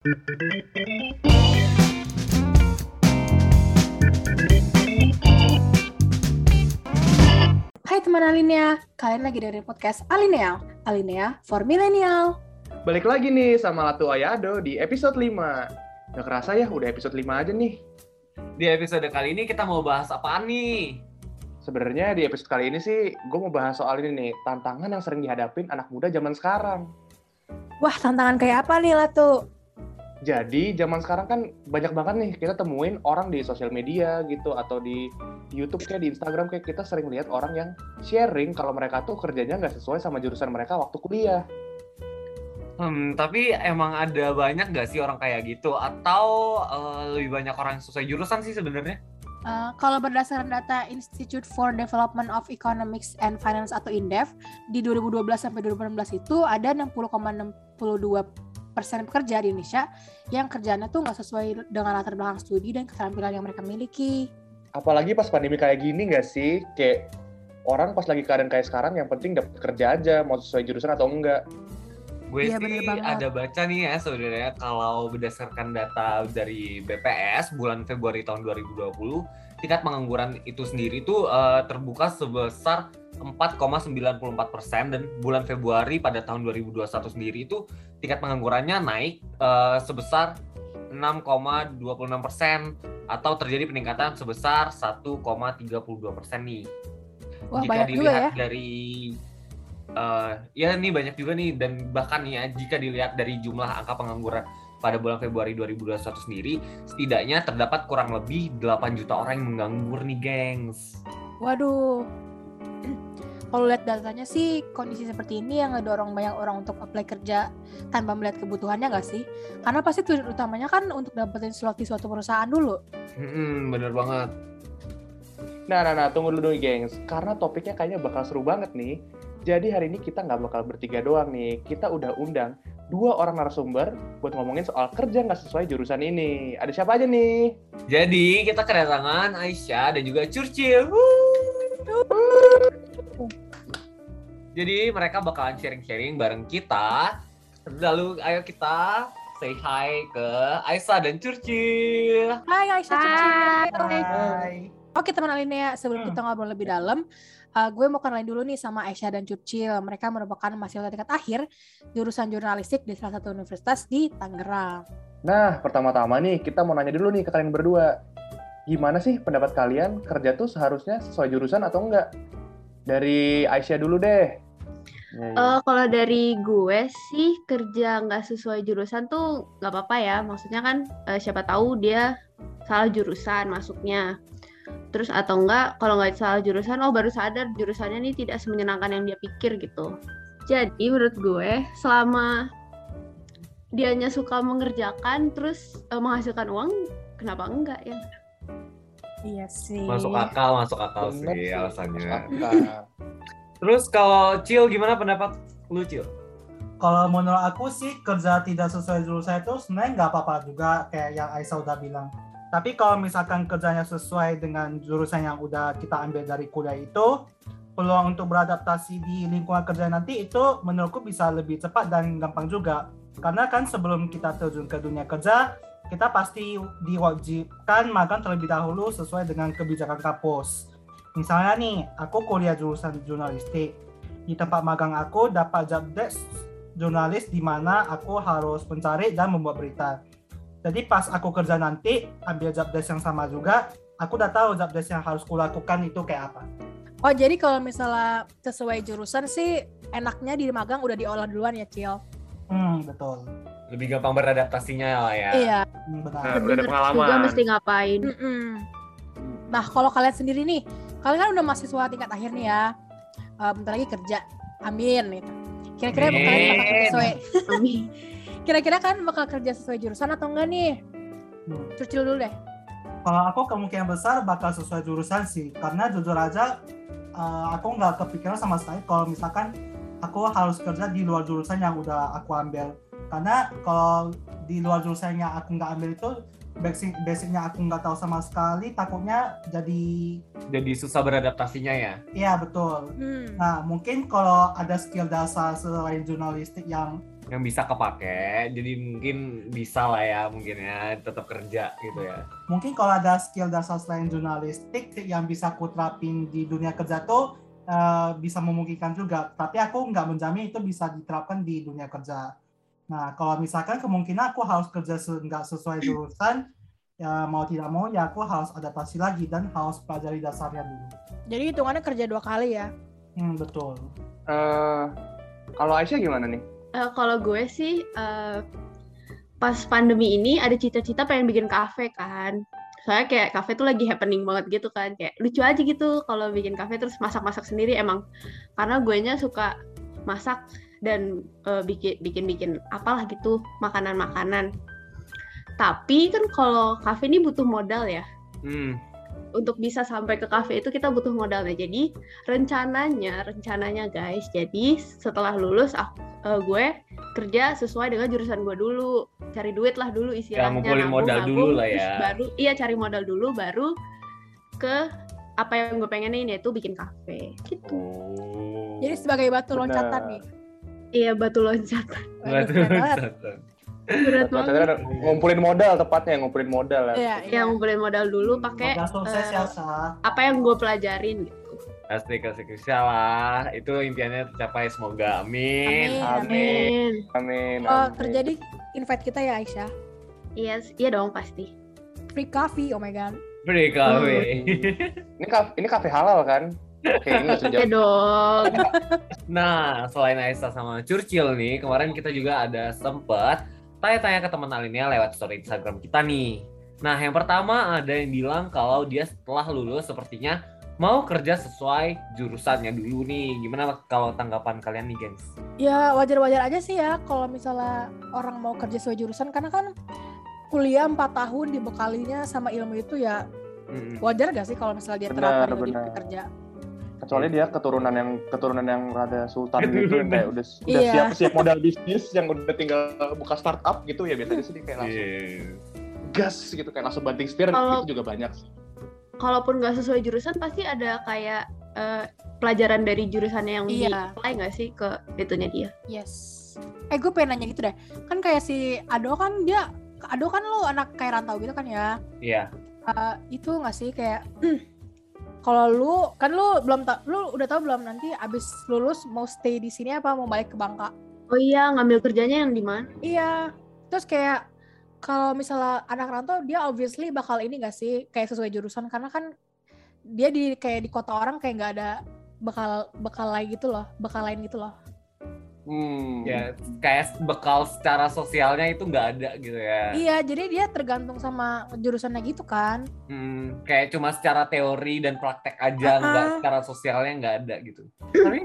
Hai teman Alinea, kalian lagi dari podcast Alinea, Alinea for Millennial. Balik lagi nih sama Latu Ayado di episode 5. Gak kerasa ya, udah episode 5 aja nih. Di episode kali ini kita mau bahas apaan nih? Sebenarnya di episode kali ini sih, gue mau bahas soal ini nih, tantangan yang sering dihadapin anak muda zaman sekarang. Wah, tantangan kayak apa nih Latu? Jadi zaman sekarang kan banyak banget nih kita temuin orang di sosial media gitu atau di YouTube kayak di Instagram kayak kita sering lihat orang yang sharing kalau mereka tuh kerjanya nggak sesuai sama jurusan mereka waktu kuliah. Hmm, tapi emang ada banyak nggak sih orang kayak gitu? Atau uh, lebih banyak orang yang sesuai jurusan sih sebenarnya? Uh, kalau berdasarkan data Institute for Development of Economics and Finance atau INDEF, di 2012 sampai 2016 itu ada 60,62 persen pekerja di Indonesia yang kerjanya tuh nggak sesuai dengan latar belakang studi dan keterampilan yang mereka miliki. Apalagi pas pandemi kayak gini nggak sih? Kayak orang pas lagi keadaan kayak sekarang yang penting dapat kerja aja, mau sesuai jurusan atau enggak. Gue Iya, sih ada baca nih ya sebenarnya kalau berdasarkan data dari BPS bulan Februari tahun 2020, tingkat pengangguran itu sendiri tuh eh, terbuka sebesar 4,94 persen dan bulan Februari pada tahun 2021 sendiri itu tingkat penganggurannya naik eh, sebesar 6,26 persen atau terjadi peningkatan sebesar 1,32 persen nih. Wah, jika banyak juga dilihat ya. dari eh, ya nih banyak juga nih dan bahkan ya jika dilihat dari jumlah angka pengangguran pada bulan Februari 2021 sendiri setidaknya terdapat kurang lebih 8 juta orang yang menganggur nih gengs. Waduh. Kalau lihat datanya sih kondisi seperti ini yang ngedorong banyak orang untuk apply kerja tanpa melihat kebutuhannya nggak sih? Karena pasti tujuan utamanya kan untuk dapetin slot di suatu perusahaan dulu. Hmm, bener banget. Nah, nah, nah, tunggu dulu nih, gengs. Karena topiknya kayaknya bakal seru banget nih. Jadi hari ini kita nggak bakal bertiga doang nih. Kita udah undang dua orang narasumber buat ngomongin soal kerja nggak sesuai jurusan ini. Ada siapa aja nih? Jadi kita kedatangan Aisyah dan juga Curcil. Jadi mereka bakalan sharing-sharing bareng kita. Lalu ayo kita say hi ke Aisyah dan Curcil. Hai Aisyah Cicil. Hai. Oke teman Alinea, sebelum Hmm. kita ngobrol lebih dalam, uh, gue mau kenalin dulu nih sama Aisyah dan Curcil. Mereka merupakan mahasiswa tingkat akhir jurusan jurnalistik di salah satu universitas di Tangerang. Nah, pertama-tama nih kita mau nanya dulu nih ke kalian berdua. Gimana sih pendapat kalian kerja tuh seharusnya sesuai jurusan atau enggak? Dari Aisyah dulu deh. Eh, kalau dari gue sih kerja nggak sesuai jurusan tuh nggak apa-apa ya. Maksudnya kan eh, siapa tahu dia salah jurusan masuknya. Terus atau enggak kalau nggak salah jurusan, oh baru sadar jurusannya ini tidak semenyenangkan yang dia pikir gitu. Jadi menurut gue selama dianya suka mengerjakan terus eh, menghasilkan uang, kenapa enggak ya? Iya sih. Masuk akal, masuk akal Bener sih sih, alasannya. Terus kalau Cil gimana pendapat lu Cil? Kalau menurut aku sih kerja tidak sesuai jurusan itu sebenarnya nggak apa-apa juga kayak yang Aisyah udah bilang. Tapi kalau misalkan kerjanya sesuai dengan jurusan yang udah kita ambil dari kuliah itu, peluang untuk beradaptasi di lingkungan kerja nanti itu menurutku bisa lebih cepat dan gampang juga. Karena kan sebelum kita terjun ke dunia kerja, kita pasti diwajibkan magang terlebih dahulu sesuai dengan kebijakan kampus. Misalnya nih, aku kuliah jurusan jurnalistik. Di tempat magang aku dapat job desk jurnalis di mana aku harus mencari dan membuat berita. Jadi pas aku kerja nanti ambil job desk yang sama juga, aku udah tahu job desk yang harus kulakukan itu kayak apa. Oh jadi kalau misalnya sesuai jurusan sih enaknya di magang udah diolah duluan ya Cil? Hmm, betul. Lebih gampang beradaptasinya lah ya. Iya. Benar. Nah, udah ada Bener pengalaman. juga mesti ngapain. Mm-mm. Nah kalau kalian sendiri nih, kalian kan udah mahasiswa tingkat akhir nih ya, Eh, bentar lagi kerja, amin gitu. Kira-kira Amin. kalian bakal kerja sesuai, Amin. kira-kira kan bakal kerja sesuai jurusan atau enggak nih? Hmm. Curcil dulu deh. Kalau aku kemungkinan besar bakal sesuai jurusan sih, karena jujur aja uh, aku nggak kepikiran sama sekali kalau misalkan aku harus kerja di luar jurusan yang udah aku ambil. Karena kalau di luar jurusan yang aku nggak ambil itu basic basicnya aku nggak tahu sama sekali, takutnya jadi Jadi susah beradaptasinya ya. iya betul. Hmm. Nah, mungkin kalau ada skill dasar selain jurnalistik yang yang bisa kepake jadi mungkin bisa lah ya mungkin ya tetap kerja gitu ya Mungkin kalau ada skill dasar selain jurnalistik yang bisa aku terapin di dunia kerja tuh eh, bisa memungkinkan juga. Tapi aku nggak menjamin itu bisa diterapkan di dunia kerja. Nah, kalau misalkan kemungkinan aku harus kerja se- nggak sesuai jurusan, ya mau tidak mau ya aku harus adaptasi lagi dan harus pelajari dasarnya dulu. Jadi hitungannya kerja dua kali ya. Hmm, betul. Eh, kalau Aisyah gimana nih? Eh, kalau gue sih eh, pas pandemi ini ada cita-cita pengen bikin kafe kan. Soalnya kayak kafe tuh lagi happening banget gitu kan. Kayak lucu aja gitu kalau bikin kafe terus masak-masak sendiri emang. Karena gue nya suka masak dan eh, bikin bikin bikin apalah gitu makanan-makanan. Tapi kan kalau kafe ini butuh modal ya. hmm. untuk bisa sampai ke kafe itu kita butuh modalnya. Jadi rencananya, rencananya guys, jadi setelah lulus aku, eh, gue kerja sesuai dengan jurusan gue dulu, cari duit lah dulu istilahnya. ngumpulin nabung, modal nabung, dulu lah ya. Baru iya cari modal dulu, baru ke apa yang gue pengenin yaitu bikin kafe. Gitu. oh Jadi sebagai batu Benar. loncatan nih. Iya batu loncatan. Batu loncatan. Berat banget. ngumpulin modal tepatnya, ngumpulin modal ya. Iya, iya. Yang ngumpulin modal dulu pakai ya, Sa. apa yang gue pelajarin gitu. Asik insya Allah itu impiannya tercapai semoga amin Amin. Amin. Amin. Amin. terjadi invite kita ya Aisyah. Iya, iya dong pasti. Free coffee, oh my god. Free coffee. ini kafe, ini kafe halal kan? Oke, ini jawab. dong. Nah, selain Aisyah sama Churchill nih, kemarin kita juga ada sempet tanya-tanya ke teman Alinea lewat story Instagram kita nih. Nah, yang pertama ada yang bilang kalau dia setelah lulus sepertinya mau kerja sesuai jurusannya dulu nih. Gimana kalau tanggapan kalian nih, gengs? Ya wajar-wajar aja sih ya kalau misalnya orang mau kerja sesuai jurusan karena kan kuliah 4 tahun dibekalinya sama ilmu itu ya wajar gak sih kalau misalnya dia terapkan di kerja. Kecuali dia keturunan yang keturunan yang rada sultan gitu yang kayak udah udah Iya. siap siap modal bisnis yang udah tinggal buka startup gitu ya biasanya sih kayak langsung Iya. gas gitu kayak langsung banting setir Kalau- itu juga banyak sih. kalaupun nggak sesuai jurusan pasti ada kayak eh, pelajaran dari jurusannya yang di Iya. apply nggak sih ke itunya dia? Yes. Eh gue pengen nanya gitu deh. Kan kayak si Ado kan dia Ado kan lu anak kayak rantau gitu kan ya. Iya. Eh, itu nggak sih kayak kalau lu kan lu belum tau lu udah tahu belum nanti abis lulus mau stay di sini apa mau balik ke Bangka? Oh iya ngambil kerjanya yang di mana? Iya. Terus kayak kalau misalnya anak rantau dia obviously bakal ini gak sih kayak sesuai jurusan karena kan dia di kayak di kota orang kayak nggak ada bakal bakal lain gitu loh, bakal lain gitu loh. Hmm. Ya, kayak bekal secara sosialnya itu nggak ada gitu ya. Iya, jadi dia tergantung sama jurusannya gitu kan. Hmm, kayak cuma secara teori dan praktek aja, Ah. nggak secara sosialnya nggak ada gitu. Tapi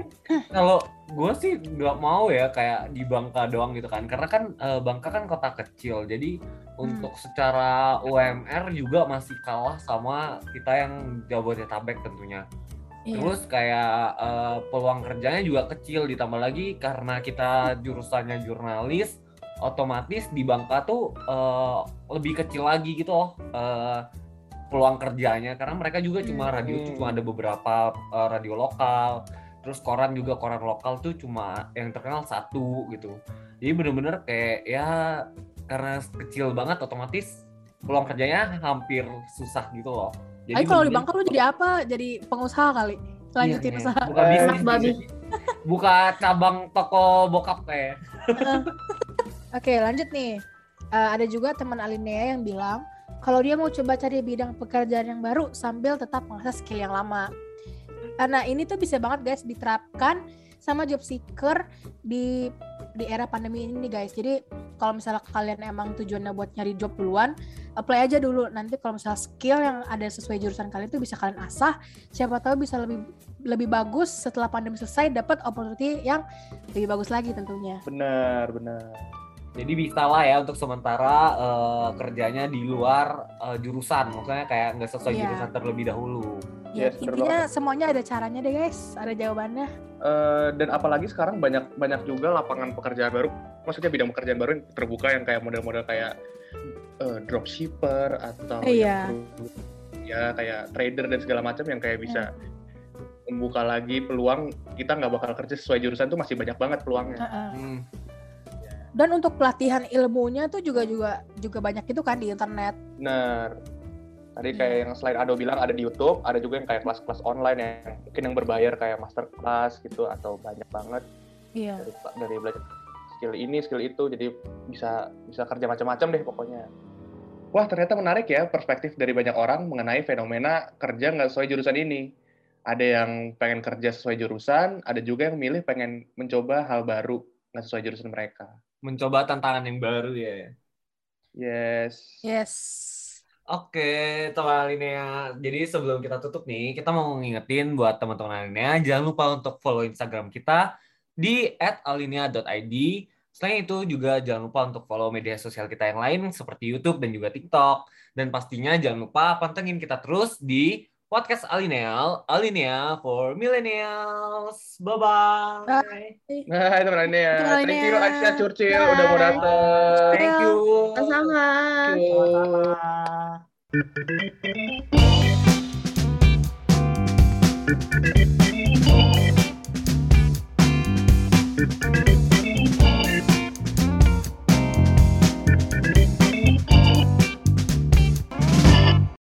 kalau gue sih nggak mau ya kayak di Bangka doang gitu kan, karena kan eh, Bangka kan kota kecil, jadi untuk secara UMR juga masih kalah sama kita yang Jabodetabek tentunya. Iya. Terus kayak eh, peluang kerjanya juga kecil ditambah lagi karena kita jurusannya jurnalis, otomatis di Bangka tuh eh, lebih kecil lagi gitu loh eh, peluang kerjanya karena mereka juga cuma Hmm. radio cuma ada beberapa eh, radio lokal. Terus koran juga koran lokal tuh cuma yang terkenal satu gitu. Jadi bener-bener kayak ya karena kecil banget otomatis peluang kerjanya hampir susah gitu loh. Tapi kalau di Bangka lu jadi apa? Jadi pengusaha kali. Lanjutin Iya, usaha. Buka Eh, bisnis babi. gitu. Buka cabang toko bokap kayak. Oke, lanjut nih. Eh, ada juga teman Alinea yang bilang kalau dia mau coba cari bidang pekerjaan yang baru sambil tetap mengasah skill yang lama. Karena ini tuh bisa banget guys diterapkan sama job seeker di di era pandemi ini nih guys. Jadi kalau misalnya kalian emang tujuannya buat nyari job duluan, apply aja dulu. Nanti kalau misalnya skill yang ada sesuai jurusan kalian tuh bisa kalian asah. Siapa tahu bisa lebih lebih bagus setelah pandemi selesai dapat opportunity yang lebih bagus lagi tentunya. Benar, benar. Jadi bisa lah ya untuk sementara eh, kerjanya di luar eh, jurusan. Maksudnya kayak nggak sesuai Iya. jurusan terlebih dahulu. Ya, Yes, intinya semuanya ada caranya deh guys, ada jawabannya. Eh, dan apalagi sekarang banyak banyak juga lapangan pekerjaan baru, maksudnya bidang pekerjaan baru yang terbuka yang kayak model-model kayak eh, dropshipper atau Iya. yang ya kayak trader dan segala macam yang kayak bisa membuka lagi peluang kita nggak bakal kerja sesuai jurusan tuh masih banyak banget peluangnya. Heeh. Hmm. Dan untuk pelatihan ilmunya tuh juga juga juga banyak itu kan di internet. Bener. Tadi kayak yang selain Ado bilang ada di YouTube, ada juga yang kayak kelas-kelas online yang mungkin yang berbayar kayak masterclass gitu atau banyak banget Iya. dari dari belajar skill ini, skill itu jadi bisa bisa kerja macam-macam deh pokoknya. Wah ternyata menarik ya perspektif dari banyak orang mengenai fenomena kerja nggak sesuai jurusan ini. Ada yang pengen kerja sesuai jurusan, ada juga yang milih pengen mencoba hal baru nggak sesuai jurusan mereka. Mencoba tantangan yang baru ya. Yes. Yes. Oke, teman Alinea. Jadi sebelum kita tutup nih, kita mau ngingetin buat teman-teman Alinea, jangan lupa untuk follow Instagram kita di @alinea.id. Selain itu juga jangan lupa untuk follow media sosial kita yang lain seperti YouTube dan juga TikTok. Dan pastinya jangan lupa pantengin kita terus di podcast Alineal, Alinea for Millennials. Bye-bye. Itu teman. Teman Thank you. Aisyah Churchill Bye. udah mau datang. Thank you. Sama-sama. Thank you. Sama-sama.